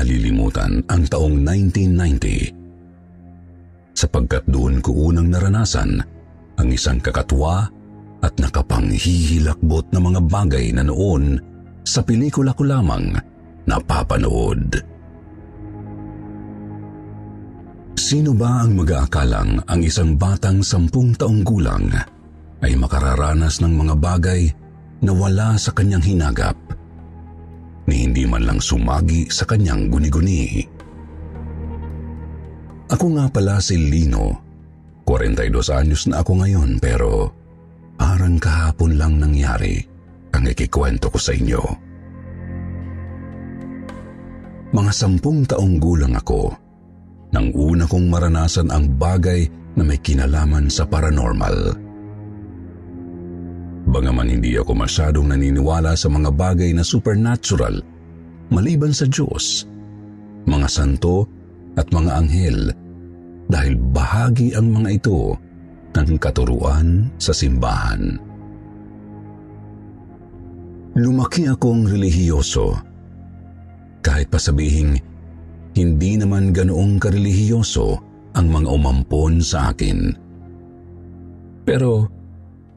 malilimutan ang taong 1990 sapagkat doon ko unang naranasan ang isang kakatwa at nakapanghihilakbot na mga bagay na noon sa pelikula ko lamang napapanood. Sino ba ang mag-aakalang ang isang batang sampung taong gulang ay makararanas ng mga bagay na wala sa kanyang hinagap hindi man lang sumagi sa kanyang guni-guni. Ako nga pala si Lino. 42 anyos na ako ngayon pero parang kahapon lang nangyari ang ikikwento ko sa inyo. Mga sampung taong gulang ako nang una kong maranasan ang bagay na may kinalaman sa paranormal. Bangaman hindi ako masyadong naniniwala sa mga bagay na supernatural maliban sa Diyos, mga santo at mga anghel dahil bahagi ang mga ito ng katuruan sa simbahan. Lumaki akong relihiyoso. Kahit pa sabihing hindi naman ganoong karelihiyoso ang mga umampon sa akin. Pero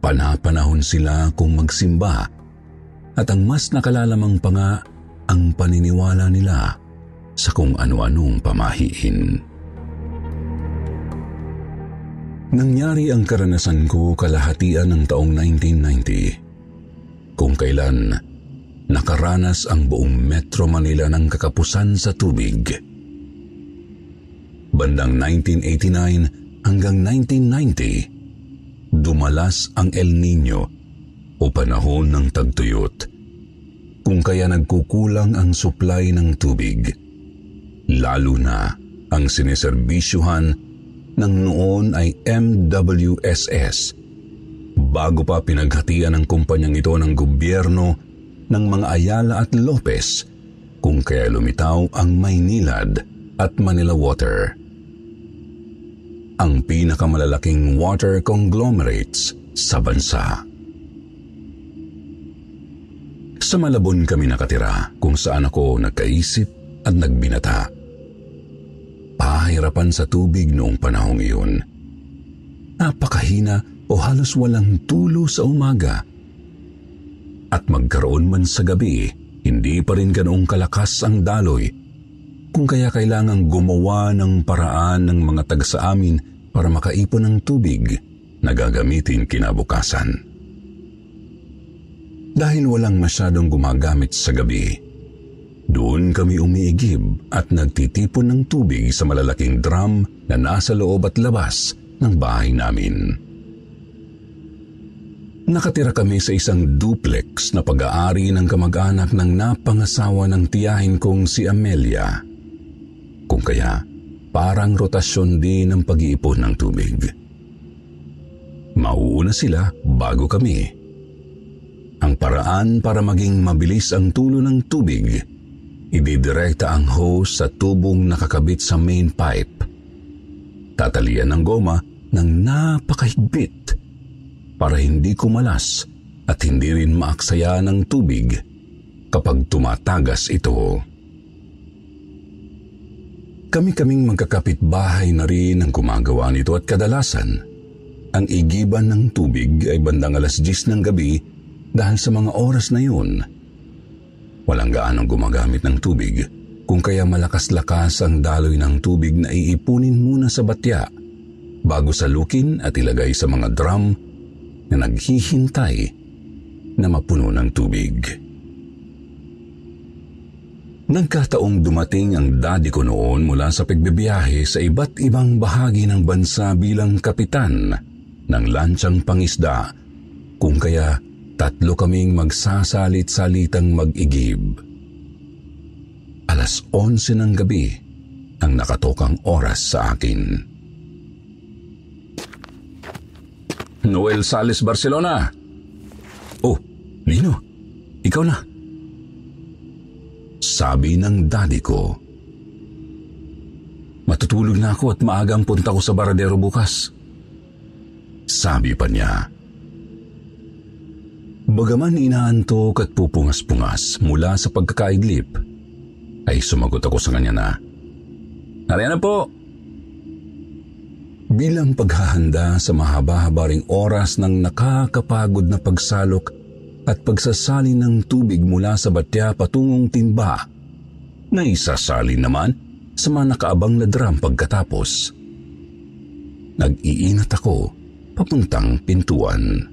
panapanahon sila kung magsimba at ang mas nakalalamang pa nga ang paniniwala nila sa kung ano-anong pamahiin. Nangyari ang karanasan ko kalahatian ng taong 1990 kung kailan nakaranas ang buong Metro Manila ng kakapusan sa tubig. Bandang 1989 hanggang 1990, dumalas ang El Nino o panahon ng tagtuyot kung kaya nagkukulang ang supply ng tubig. Lalo na ang sineserbisyuhan ng noon ay MWSS bago pa pinaghatian ng kumpanyang ito ng gobyerno ng mga Ayala at Lopez kung kaya lumitaw ang Maynilad at Manila Water. Ang pinakamalalaking water conglomerates sa bansa. Sa Malabon kami nakatira kung saan ako nagkaisip at nagbinata pahirapan sa tubig noong panahong iyon. Napakahina o halos walang tulo sa umaga. At magkaroon man sa gabi, hindi pa rin ganoong kalakas ang daloy kung kaya kailangang gumawa ng paraan ng mga taga sa amin para makaipon ng tubig na gagamitin kinabukasan. Dahil walang masyadong gumagamit sa gabi, doon kami umiigib at nagtitipon ng tubig sa malalaking drum na nasa loob at labas ng bahay namin. Nakatira kami sa isang duplex na pag-aari ng kamag-anak ng napangasawa ng tiyahin kong si Amelia. Kung kaya, parang rotasyon din ang pag-iipon ng tubig. Mauuna sila bago kami. Ang paraan para maging mabilis ang tulo ng tubig – Ididirekta ang hose sa tubong nakakabit sa main pipe. Tatalian ng goma ng napakahigpit para hindi kumalas at hindi rin maaksaya ng tubig kapag tumatagas ito. Kami-kaming magkakapit bahay na rin ang gumagawa nito at kadalasan, ang igiban ng tubig ay bandang alas 10 ng gabi dahil sa mga oras na yun, Walang gaanong gumagamit ng tubig, kung kaya malakas-lakas ang daloy ng tubig na iipunin muna sa batya bago salukin at ilagay sa mga drum na naghihintay na mapuno ng tubig. Nagkataong dumating ang daddy ko noon mula sa pagbibiyahe sa iba't ibang bahagi ng bansa bilang kapitan ng lansyang pangisda kung kaya tatlo kaming magsasalit-salitang mag-igib. Alas 11 ng gabi ang nakatokang oras sa akin. Noel Sales Barcelona. Oh, Lino, ikaw na. Sabi ng daddy ko. Matutulog na ako at maagang punta ko sa baradero bukas. Sabi pa niya. Bagaman inaantok at pupungas-pungas mula sa pagkakaidlip, ay sumagot ako sa kanya na, Nariyan na po! Bilang paghahanda sa mahaba-haba oras ng nakakapagod na pagsalok at pagsasali ng tubig mula sa batya patungong timba, na isasali naman sa mga nakaabang na drum pagkatapos. Nag-iinat ako papuntang pintuan.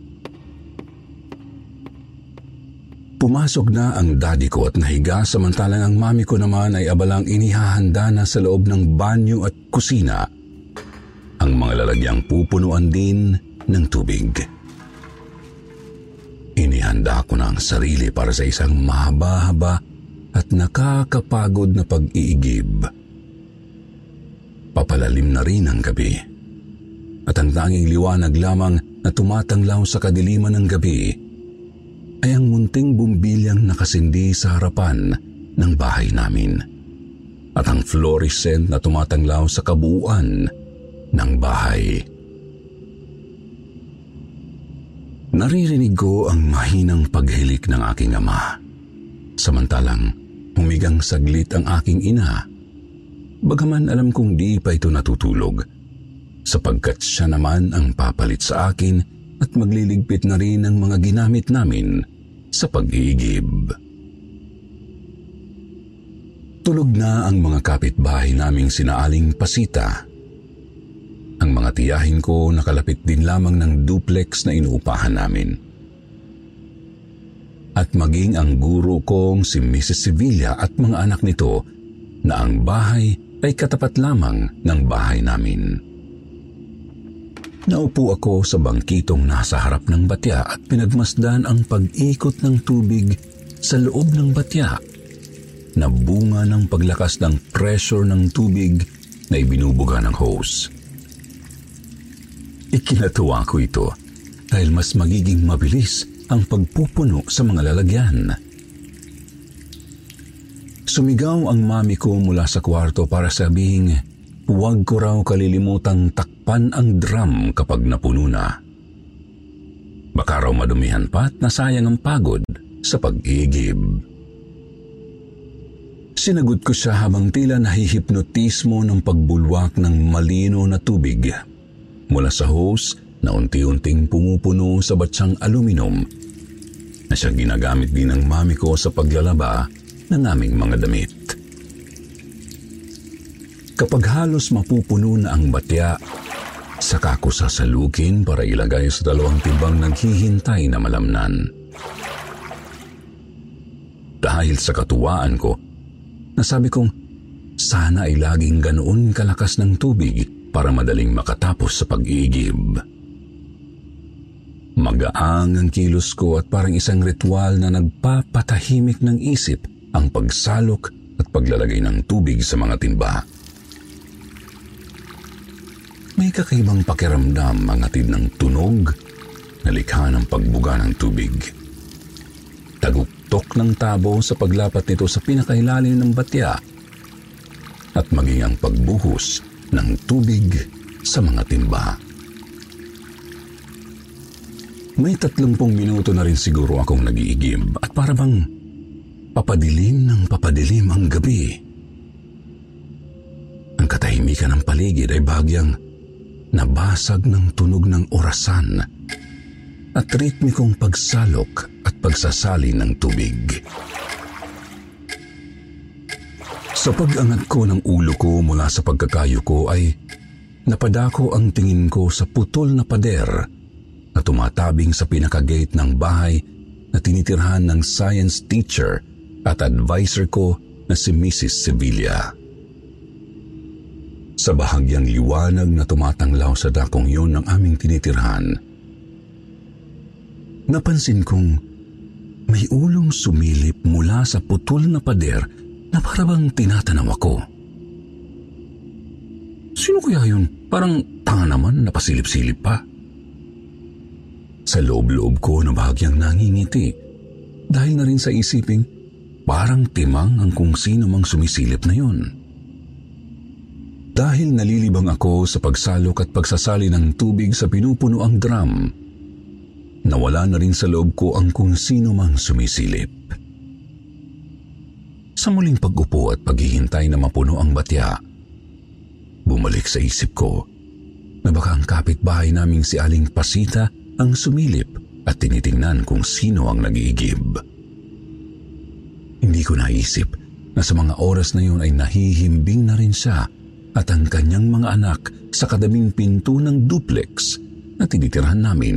Pumasok na ang daddy ko at nahiga samantalang ang mami ko naman ay abalang inihahanda na sa loob ng banyo at kusina ang mga lalagyang pupunuan din ng tubig. Inihanda ko na ang sarili para sa isang mahaba-haba at nakakapagod na pag-iigib. Papalalim na rin ang gabi. At ang tanging liwanag lamang na tumatanglaw sa kadiliman ng gabi ay ang munting bumbilyang nakasindi sa harapan ng bahay namin at ang fluorescent na tumatanglaw sa kabuuan ng bahay. Naririnig ko ang mahinang paghilik ng aking ama. Samantalang humigang saglit ang aking ina. Bagaman alam kong di pa ito natutulog sapagkat siya naman ang papalit sa akin at magliligpit na rin ng mga ginamit namin sa pag-iigib. Tulog na ang mga kapitbahay naming sinaaling pasita. Ang mga tiyahin ko nakalapit din lamang ng duplex na inuupahan namin. At maging ang guro kong si Mrs. Sevilla at mga anak nito na ang bahay ay katapat lamang ng bahay namin. Naupo ako sa bangkitong nasa harap ng batya at pinagmasdan ang pag-ikot ng tubig sa loob ng batya na bunga ng paglakas ng pressure ng tubig na ibinubuga ng hose. Ikinatuwa ko ito dahil mas magiging mabilis ang pagpupuno sa mga lalagyan. Sumigaw ang mami ko mula sa kwarto para sabing huwag ko raw kalilimutang takpan ang drum kapag napuno na. Baka raw madumihan pa at nasayang ang pagod sa pag-iigib. Sinagot ko siya habang tila nahihipnotismo ng pagbulwak ng malino na tubig mula sa hose na unti-unting pumupuno sa batsyang aluminum na siyang ginagamit din ng mami ko sa paglalaba ng aming mga damit. Kapag halos mapupuno na ang batya, saka ko sasalukin para ilagay sa dalawang timbang naghihintay na malamnan. Dahil sa katuwaan ko, nasabi kong sana ay laging ganoon kalakas ng tubig para madaling makatapos sa pag-iigib. Magaang ang kilos ko at parang isang ritual na nagpapatahimik ng isip ang pagsalok at paglalagay ng tubig sa mga timba. May kakaibang pakiramdam ang atid ng tunog na likha ng pagbuga ng tubig. Taguktok ng tabo sa paglapat nito sa pinakailalim ng batya at maging ang pagbuhos ng tubig sa mga timba. May tatlumpong minuto na rin siguro akong nag-iigib at para bang papadilim ng papadilim ang gabi. Ang katahimikan ng paligid ay bagyang nabasag ng tunog ng orasan at ritmikong pagsalok at pagsasali ng tubig. Sa pag-angat ko ng ulo ko mula sa pagkakayo ko ay napadako ang tingin ko sa putol na pader na tumatabing sa pinakagate ng bahay na tinitirhan ng science teacher at advisor ko na si Mrs. Sevilla. Sa bahagyang liwanag na tumatanglaw sa dakong yun ng aming tinitirhan, napansin kong may ulong sumilip mula sa putol na pader na parabang tinatanaw ako. Sino kaya yun? Parang tanga naman napasilip-silip pa. Sa loob-loob ko na bahagyang nangingiti dahil na rin sa isiping parang timang ang kung sino mang sumisilip na yun. Dahil nalilibang ako sa pagsalok at pagsasali ng tubig sa pinupuno ang drum, nawala na rin sa loob ko ang kung sino mang sumisilip. Sa muling pag-upo at paghihintay na mapuno ang batya, bumalik sa isip ko na baka ang kapitbahay naming si Aling Pasita ang sumilip at tinitingnan kung sino ang nag-iigib. Hindi ko naisip na sa mga oras na yun ay nahihimbing na rin siya at ang kanyang mga anak sa kadaming pinto ng duplex na tinitirhan namin.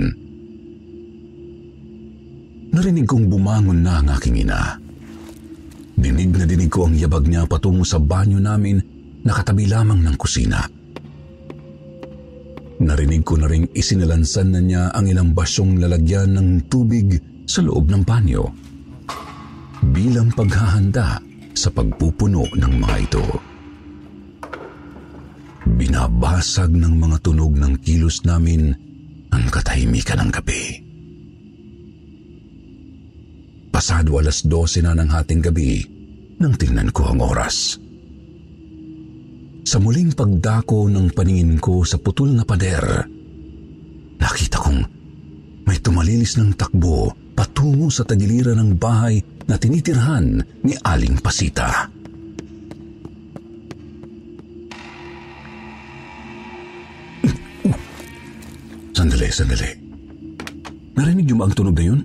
Narinig kong bumangon na ang aking ina. Dinig na dinig ko ang yabag niya patungo sa banyo namin na katabi lamang ng kusina. Narinig ko na ring isinalansan na niya ang ilang basyong lalagyan ng tubig sa loob ng banyo bilang paghahanda sa pagpupuno ng mga ito. Binabasag ng mga tunog ng kilos namin ang katahimikan ng gabi. Pasado alas 12 na ng hating gabi nang tingnan ko ang oras. Sa muling pagdako ng paningin ko sa putol na pader, nakita kong may tumalilis ng takbo patungo sa tagiliran ng bahay na tinitirhan ni Aling Pasita. Sandali, sandali. Narinig niyo ba ang tunog na yun?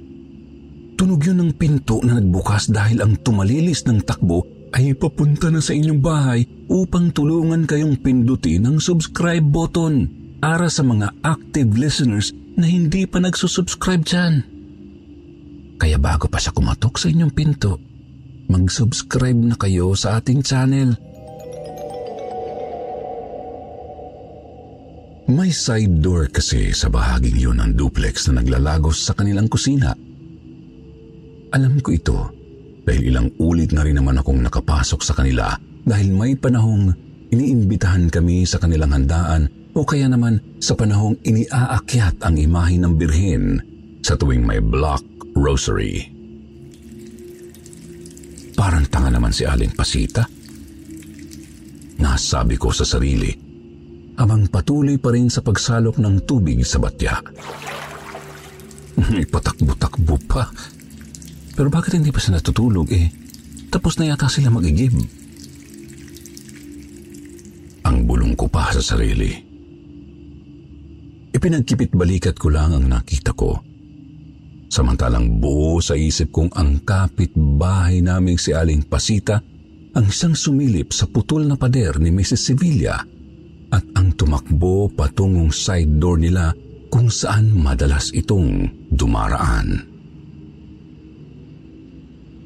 Tunog yun ng pinto na nagbukas dahil ang tumalilis ng takbo ay papunta na sa inyong bahay upang tulungan kayong pindutin ang subscribe button para sa mga active listeners na hindi pa nagsusubscribe dyan. Kaya bago pa siya kumatok sa inyong pinto, mag-subscribe na kayo sa ating channel. May side door kasi sa bahaging yun ng duplex na naglalagos sa kanilang kusina alam ko ito dahil ilang ulit na rin naman akong nakapasok sa kanila dahil may panahong iniimbitahan kami sa kanilang handaan o kaya naman sa panahong iniaakyat ang imahe ng birhen sa tuwing may block rosary. Parang tanga naman si Aling Pasita. Nasabi ko sa sarili, abang patuloy pa rin sa pagsalok ng tubig sa batya. Ipatakbo-takbo pa pero bakit hindi pa sila natutulog eh? Tapos na yata sila mag-igib. Ang bulong ko pa sa sarili. Ipinagkipit balikat ko lang ang nakita ko. Samantalang buo sa isip kong ang kapit-bahay naming si Aling Pasita ang isang sumilip sa putol na pader ni Mrs. Sevilla at ang tumakbo patungong side door nila kung saan madalas itong dumaraan.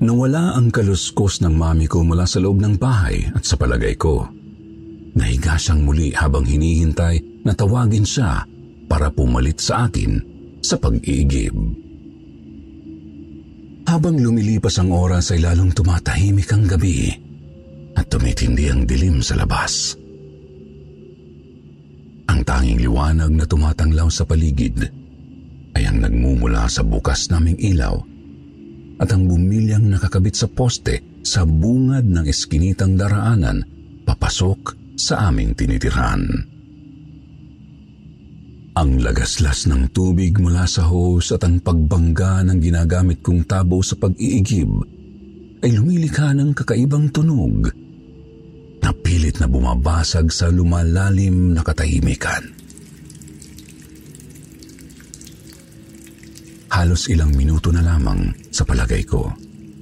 Nawala ang kaluskos ng mami ko mula sa loob ng bahay at sa palagay ko. Nahiga siyang muli habang hinihintay na tawagin siya para pumalit sa atin sa pag-iigib. Habang lumilipas ang oras ay lalong tumatahimik ang gabi at tumitindi ang dilim sa labas. Ang tanging liwanag na tumatanglaw sa paligid ay ang nagmumula sa bukas naming ilaw at ang bumilyang nakakabit sa poste sa bungad ng eskinitang daraanan papasok sa aming tinitirhan. Ang lagaslas ng tubig mula sa hose at ang pagbangga ng ginagamit kong tabo sa pag-iigib ay lumilikha ng kakaibang tunog pilit na bumabasag sa lumalalim na katahimikan. Halos ilang minuto na lamang sa palagay ko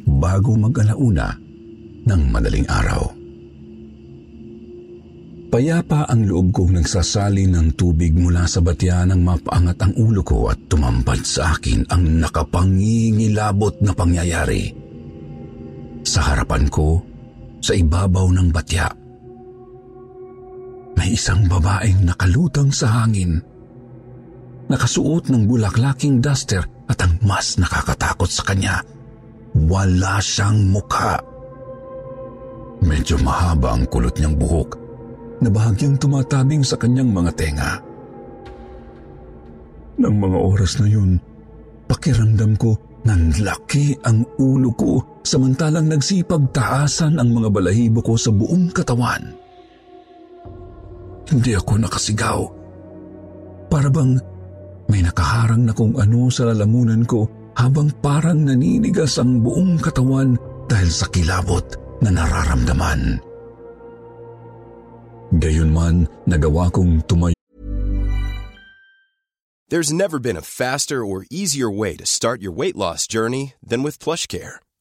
bago mag-alauna ng madaling araw. Payapa ang loob kong nagsasali ng tubig mula sa batya nang mapaangat ang ulo ko at tumampad sa akin ang nakapangingilabot na pangyayari. Sa harapan ko, sa ibabaw ng batya. May isang babaeng nakalutang sa hangin. Nakasuot ng bulaklaking duster at ang mas nakakatakot sa kanya, wala siyang mukha. Medyo mahaba ang kulot niyang buhok na bahagyang tumatabing sa kanyang mga tenga. Nang mga oras na yun, pakiramdam ko nanlaki ang ulo ko samantalang nagsipag taasan ang mga balahibo ko sa buong katawan. Hindi ako nakasigaw. Para bang may nakaharang na kung ano sa lalamunan ko habang parang naninigas ang buong katawan dahil sa kilabot na nararamdaman. Gayunman, nagawa kong tumayo. There's never been a faster or easier way to start your weight loss journey than with PlushCare.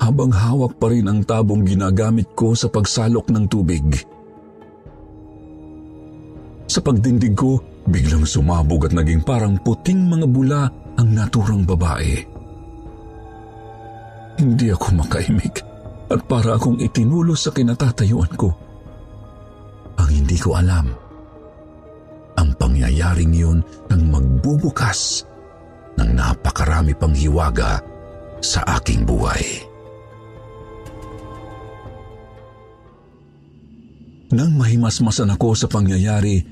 habang hawak pa rin ang tabong ginagamit ko sa pagsalok ng tubig. Sa pagdindig ko, biglang sumabog at naging parang puting mga bula ang naturang babae. Hindi ako makaimik at para akong itinulos sa kinatatayuan ko. Ang hindi ko alam, ang pangyayaring yun nang magbubukas ng napakarami pang hiwaga sa aking buhay. Nang mahimasmasan ako sa pangyayari,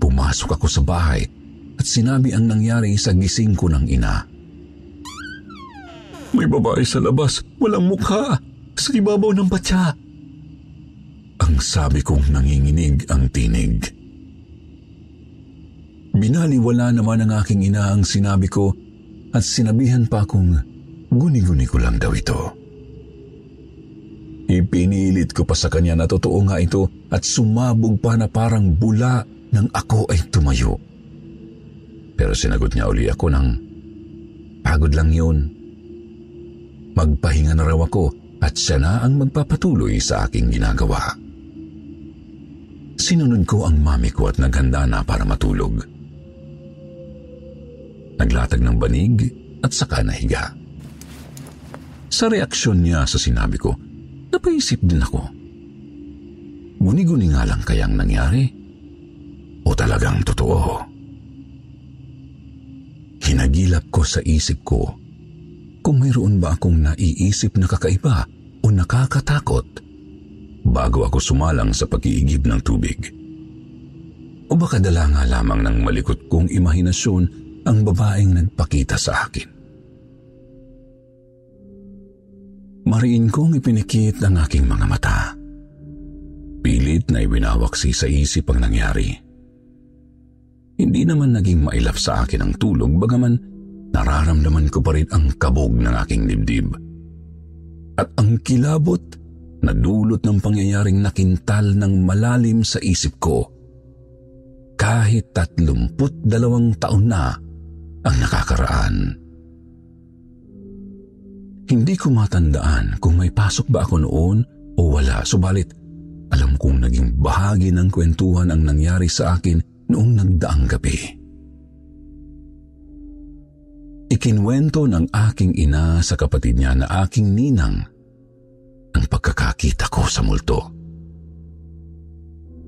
pumasok ako sa bahay at sinabi ang nangyari sa gising ko ng ina. May babae sa labas, walang mukha, sa ibabaw ng batya. Ang sabi kong nanginginig ang tinig. Binaliwala naman ng aking ina ang sinabi ko at sinabihan pa akong guni-guni ko lang daw ito. Ipinilit ko pa sa kanya na totoo nga ito at sumabog pa na parang bula nang ako ay tumayo. Pero sinagot niya uli ako ng, pagod lang yun. Magpahinga na raw ako at siya na ang magpapatuloy sa aking ginagawa. Sinunod ko ang mami ko at naghanda na para matulog. Naglatag ng banig at saka nahiga. Sa reaksyon niya sa sinabi ko, Napaisip din ako. Guni-guni nga lang kayang nangyari? O talagang totoo? Hinagilap ko sa isip ko kung mayroon ba akong naiisip na kakaiba o nakakatakot bago ako sumalang sa pag-iigib ng tubig. O baka dala nga lamang ng malikot kong imahinasyon ang babaeng nagpakita sa akin. Mariin kong ipinikit ang aking mga mata. Pilit na iwinawaksi sa isip ang nangyari. Hindi naman naging mailap sa akin ang tulog bagaman nararamdaman ko pa rin ang kabog ng aking dibdib. At ang kilabot na dulot ng pangyayaring nakintal ng malalim sa isip ko. Kahit tatlumput dalawang taon na ang nakakaraan. Hindi ko matandaan kung may pasok ba ako noon o wala, subalit alam kong naging bahagi ng kwentuhan ang nangyari sa akin noong nagdaang gabi. Ikinwento ng aking ina sa kapatid niya na aking ninang ang pagkakakita ko sa multo.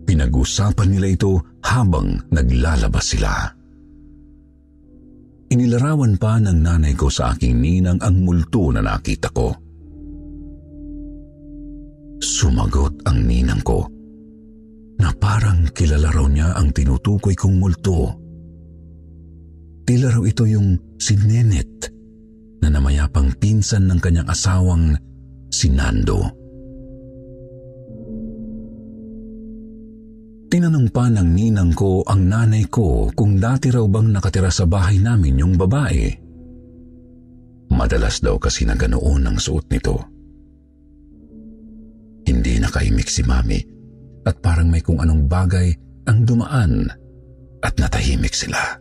Pinag-usapan nila ito habang naglalabas sila. Inilarawan pa ng nanay ko sa aking ninang ang multo na nakita ko. Sumagot ang ninang ko na parang kilala raw niya ang tinutukoy kong multo. Tila raw ito yung si Nenet na namayapang pinsan ng kanyang asawang si Nando. Tinanong pa ng ninang ko ang nanay ko kung dati raw bang nakatira sa bahay namin yung babae. Madalas daw kasi na ganoon ang suot nito. Hindi nakaimik si mami at parang may kung anong bagay ang dumaan at natahimik sila.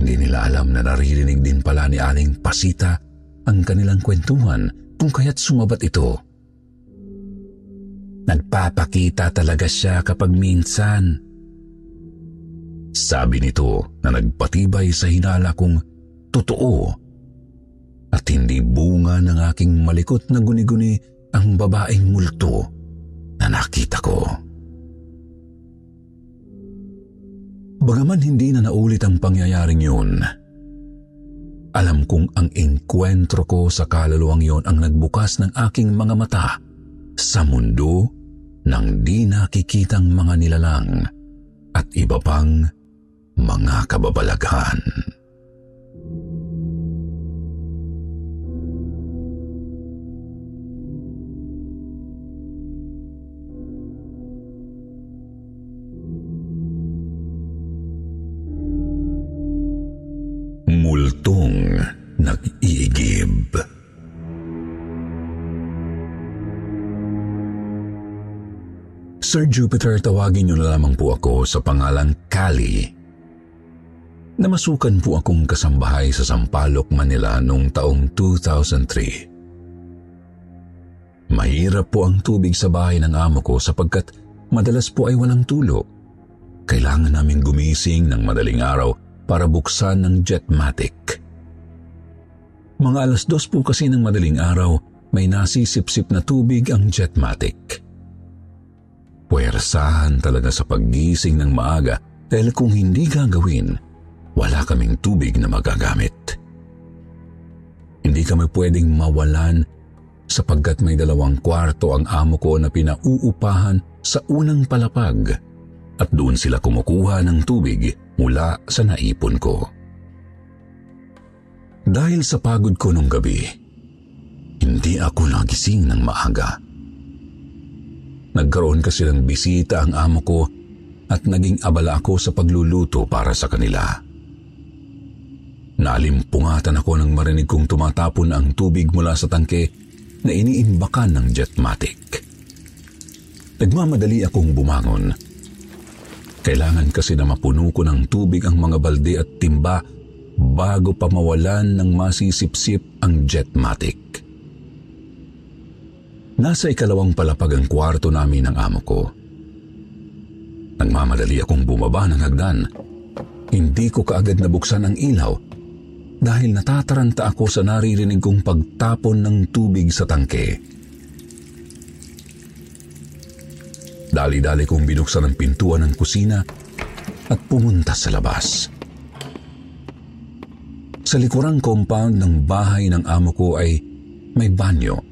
Hindi nila alam na naririnig din pala ni Aling Pasita ang kanilang kwentuhan kung kaya't sumabat ito. Nagpapakita talaga siya kapag minsan. Sabi nito na nagpatibay sa hinala kong totoo at hindi bunga ng aking malikot na guni-guni ang babaeng multo na nakita ko. Bagaman hindi na naulit ang pangyayaring yun, alam kong ang engkwentro ko sa kaluluwang yon ang nagbukas ng aking mga mata sa mundo ng di nakikitang mga nilalang at iba pang mga kababalaghan. Sir Jupiter, tawagin niyo na lamang po ako sa pangalang Kali. Namasukan po akong kasambahay sa Sampaloc, Manila noong taong 2003. Mahirap po ang tubig sa bahay ng amo ko sapagkat madalas po ay walang tulo. Kailangan namin gumising ng madaling araw para buksan ng jetmatic. Mga alas dos po kasi ng madaling araw, may nasisip-sip na tubig ang jetmatic. Puwersahan talaga sa paggising ng maaga dahil kung hindi gagawin, wala kaming tubig na magagamit. Hindi kami pwedeng mawalan sapagkat may dalawang kwarto ang amo ko na pinauupahan sa unang palapag at doon sila kumukuha ng tubig mula sa naipon ko. Dahil sa pagod ko nung gabi, hindi ako nagising ng maaga. Nagkaroon kasi ng bisita ang amo ko at naging abala ako sa pagluluto para sa kanila. Nalimpungatan ako nang marinig kong tumatapon ang tubig mula sa tangke na iniimbakan ng jetmatic. Nagmamadali akong bumangon kailangan kasi na mapuno ko ng tubig ang mga balde at timba bago pa mawalan ng masisipsip ang jetmatic. Nasa ikalawang palapag ang kwarto namin ng amo ko. Nagmamadali akong bumaba ng hagdan. Hindi ko kaagad nabuksan ang ilaw dahil natataranta ako sa naririnig kong pagtapon ng tubig sa tangke. Dali-dali kong binuksan ang pintuan ng kusina at pumunta sa labas. Sa likurang compound ng bahay ng amo ko ay may banyo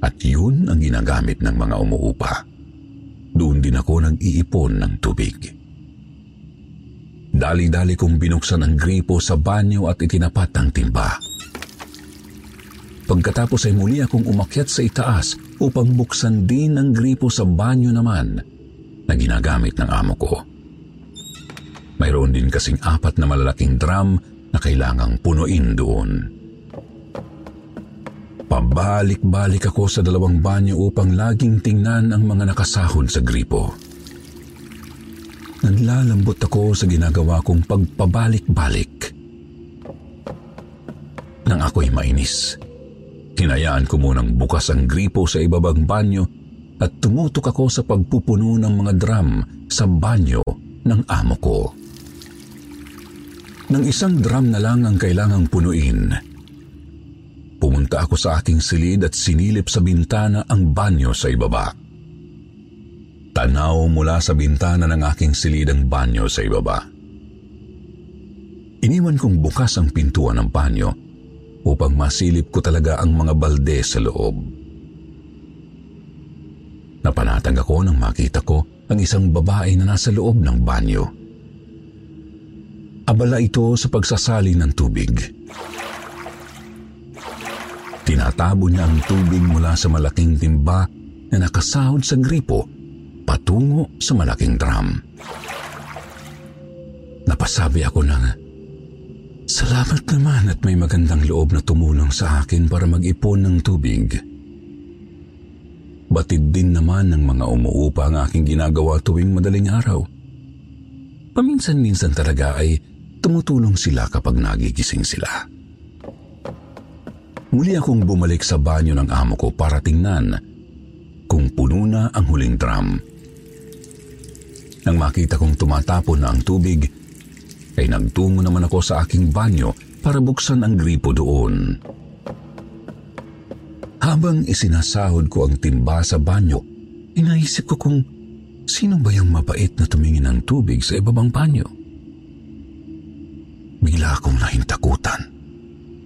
at yun ang ginagamit ng mga umuupa. Doon din ako nag-iipon ng tubig. Dali-dali kong binuksan ang gripo sa banyo at itinapat ang timba. Pagkatapos ay muli akong umakyat sa itaas upang buksan din ang gripo sa banyo naman na ginagamit ng amo ko. Mayroon din kasing apat na malalaking drum na kailangang punuin doon. Pabalik-balik ako sa dalawang banyo upang laging tingnan ang mga nakasahod sa gripo. Naglalambot ako sa ginagawa kong pagpabalik-balik. Nang ako'y. Mainis Hinayaan ko munang bukas ang gripo sa ibabang banyo at tumutok ako sa pagpupuno ng mga drum sa banyo ng amo ko. Nang isang drum na lang ang kailangang punuin, pumunta ako sa aking silid at sinilip sa bintana ang banyo sa ibaba. Tanaw mula sa bintana ng aking silid ang banyo sa ibaba. Iniwan kong bukas ang pintuan ng banyo upang masilip ko talaga ang mga balde sa loob. Napanatag ako nang makita ko ang isang babae na nasa loob ng banyo. Abala ito sa pagsasali ng tubig. Tinatabo niya ang tubig mula sa malaking timba na nakasahod sa gripo patungo sa malaking drum. Napasabi ako ng, Salamat naman at may magandang loob na tumulong sa akin para mag-ipon ng tubig. Batid din naman ng mga umuupa ang aking ginagawa tuwing madaling araw. Paminsan-minsan talaga ay tumutulong sila kapag nagigising sila. Muli akong bumalik sa banyo ng amo ko para tingnan kung puno na ang huling drum. Nang makita kong tumatapon na ang tubig, ay nagtungo naman ako sa aking banyo para buksan ang gripo doon. Habang isinasahod ko ang timba sa banyo, inaisip ko kung sino ba yung mabait na tumingin ng tubig sa ibabang banyo. Bigla akong nahintakutan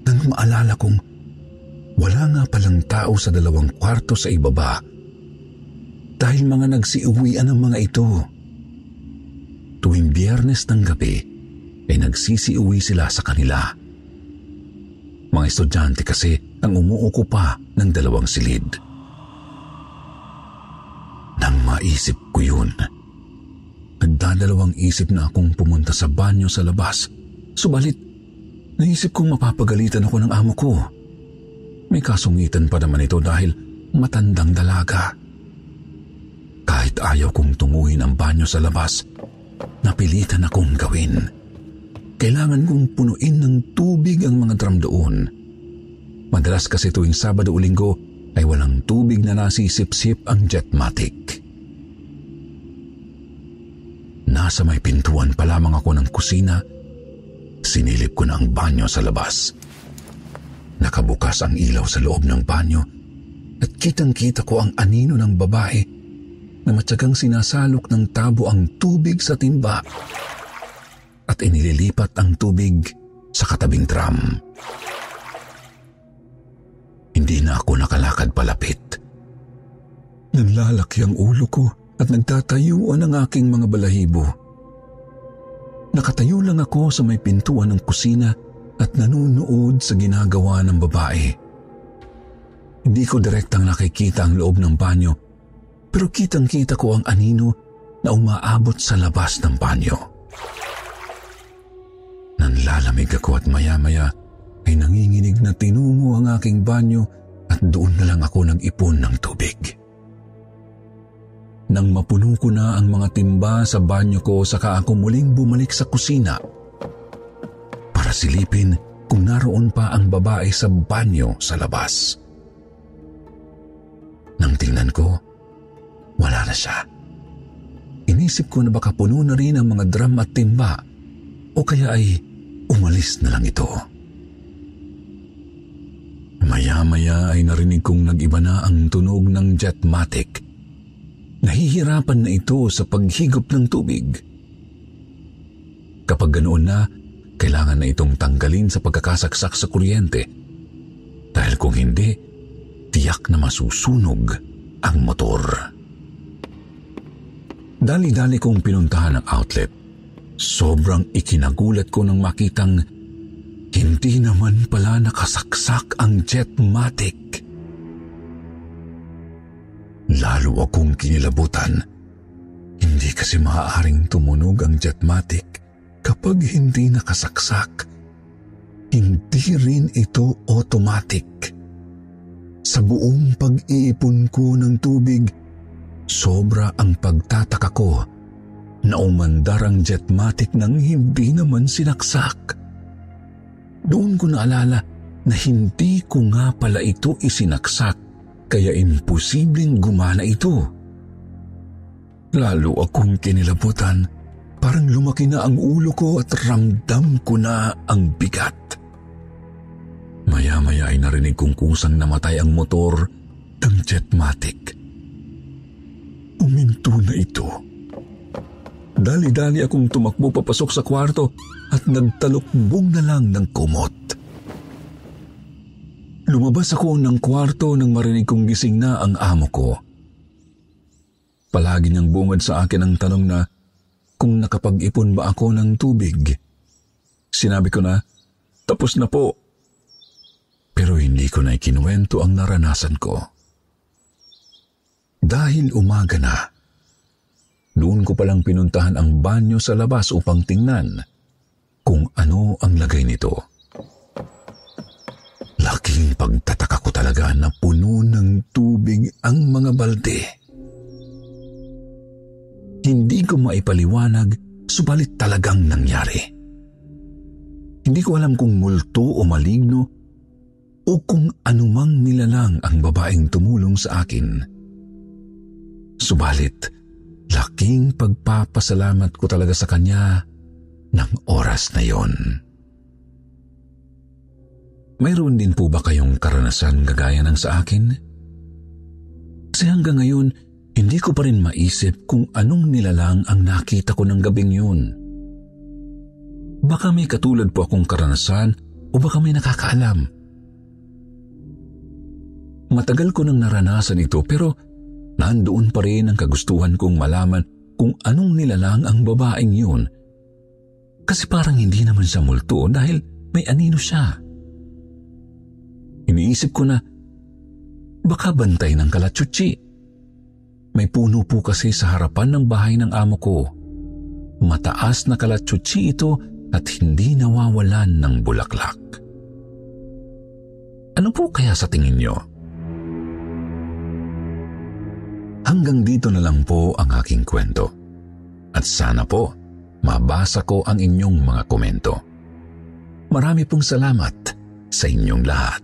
nang maalala kong wala nga palang tao sa dalawang kwarto sa ibaba dahil mga nagsiuwian ang mga ito. Tuwing biyernes ng gabi, ay nagsisiuwi sila sa kanila. Mga estudyante kasi ang umuukupa ng dalawang silid. Nang maisip ko yun, nagdadalawang isip na akong pumunta sa banyo sa labas. Subalit, naisip kong mapapagalitan ako ng amo ko. May kasungitan pa naman ito dahil matandang dalaga. Kahit ayaw kong tunguhin ang banyo sa labas, napilitan akong gawin. Kailangan kong punuin ng tubig ang mga drum doon. Madalas kasi tuwing Sabado o Linggo ay walang tubig na nasisip-sip ang jetmatic. Nasa may pintuan pa lamang ako ng kusina, sinilip ko na ang banyo sa labas. Nakabukas ang ilaw sa loob ng banyo at kitang-kita ko ang anino ng babae na matyagang sinasalok ng tabo ang tubig sa timba at inililipat ang tubig sa katabing drum. Hindi na ako nakalakad palapit. Nanlalaki ang ulo ko at nagtatayuan ang aking mga balahibo. Nakatayo lang ako sa may pintuan ng kusina at nanunood sa ginagawa ng babae. Hindi ko direktang nakikita ang loob ng banyo pero kitang-kita ko ang anino na umaabot sa labas ng banyo. Nanlalamig ako at maya-maya ay nanginginig na tinungo ang aking banyo at doon na lang ako nag-ipon ng tubig. Nang mapuno ko na ang mga timba sa banyo ko saka ako muling bumalik sa kusina silipin kung naroon pa ang babae sa banyo sa labas. Nang tingnan ko, wala na siya. Inisip ko na baka puno na rin ang mga drum at timba o kaya ay umalis na lang ito. Maya-maya ay narinig kong nag-iba na ang tunog ng jetmatic. Nahihirapan na ito sa paghigop ng tubig. Kapag ganoon na, kailangan na itong tanggalin sa pagkakasaksak sa kuryente. Dahil kung hindi, tiyak na masusunog ang motor. Dali-dali kong pinuntahan ang outlet. Sobrang ikinagulat ko nang makitang hindi naman pala nakasaksak ang jetmatic. Lalo akong kinilabutan. Hindi kasi maaaring tumunog ang jetmatic kapag hindi nakasaksak. Hindi rin ito automatic. Sa buong pag-iipon ko ng tubig, sobra ang pagtataka ko na umandar ang jetmatic nang hindi naman sinaksak. Doon ko naalala na hindi ko nga pala ito isinaksak kaya imposibleng gumana ito. Lalo akong kinilabutan, parang lumaki na ang ulo ko at ramdam ko na ang bigat. Maya-maya ay narinig kong kusang namatay ang motor ng jetmatic. Uminto na ito. Dali-dali akong tumakbo papasok sa kwarto at nagtalukbong na lang ng kumot. Lumabas ako ng kwarto nang marinig kong gising na ang amo ko. Palagi niyang bungad sa akin ang tanong na kung nakapag-ipon ba ako ng tubig. Sinabi ko na, tapos na po. Pero hindi ko na ikinuwento ang naranasan ko. Dahil umaga na, doon ko palang pinuntahan ang banyo sa labas upang tingnan kung ano ang lagay nito. Laking pagtataka ko talaga na puno ng tubig ang mga balde. Hindi ko maipaliwanag, subalit talagang nangyari. Hindi ko alam kung multo o maligno o kung anumang nilalang ang babaeng tumulong sa akin. Subalit, laking pagpapasalamat ko talaga sa kanya ng oras na yon. Mayroon din po ba kayong karanasan gagaya ng sa akin? Kasi hanggang ngayon, hindi ko pa rin maisip kung anong nilalang ang nakita ko ng gabing yun. Baka may katulad po akong karanasan o baka may nakakaalam. Matagal ko nang naranasan ito pero nandoon pa rin ang kagustuhan kong malaman kung anong nilalang ang babaeng yun kasi parang hindi naman siya multo dahil may anino siya. Iniisip ko na baka bantay ng kalatsutsi. May puno po kasi sa harapan ng bahay ng amo ko. Mataas na kalatsutsi ito at hindi nawawalan ng bulaklak. Ano po kaya sa tingin nyo? Hanggang dito na lang po ang aking kwento. At sana po mabasa ko ang inyong mga komento. Marami pong salamat sa inyong lahat.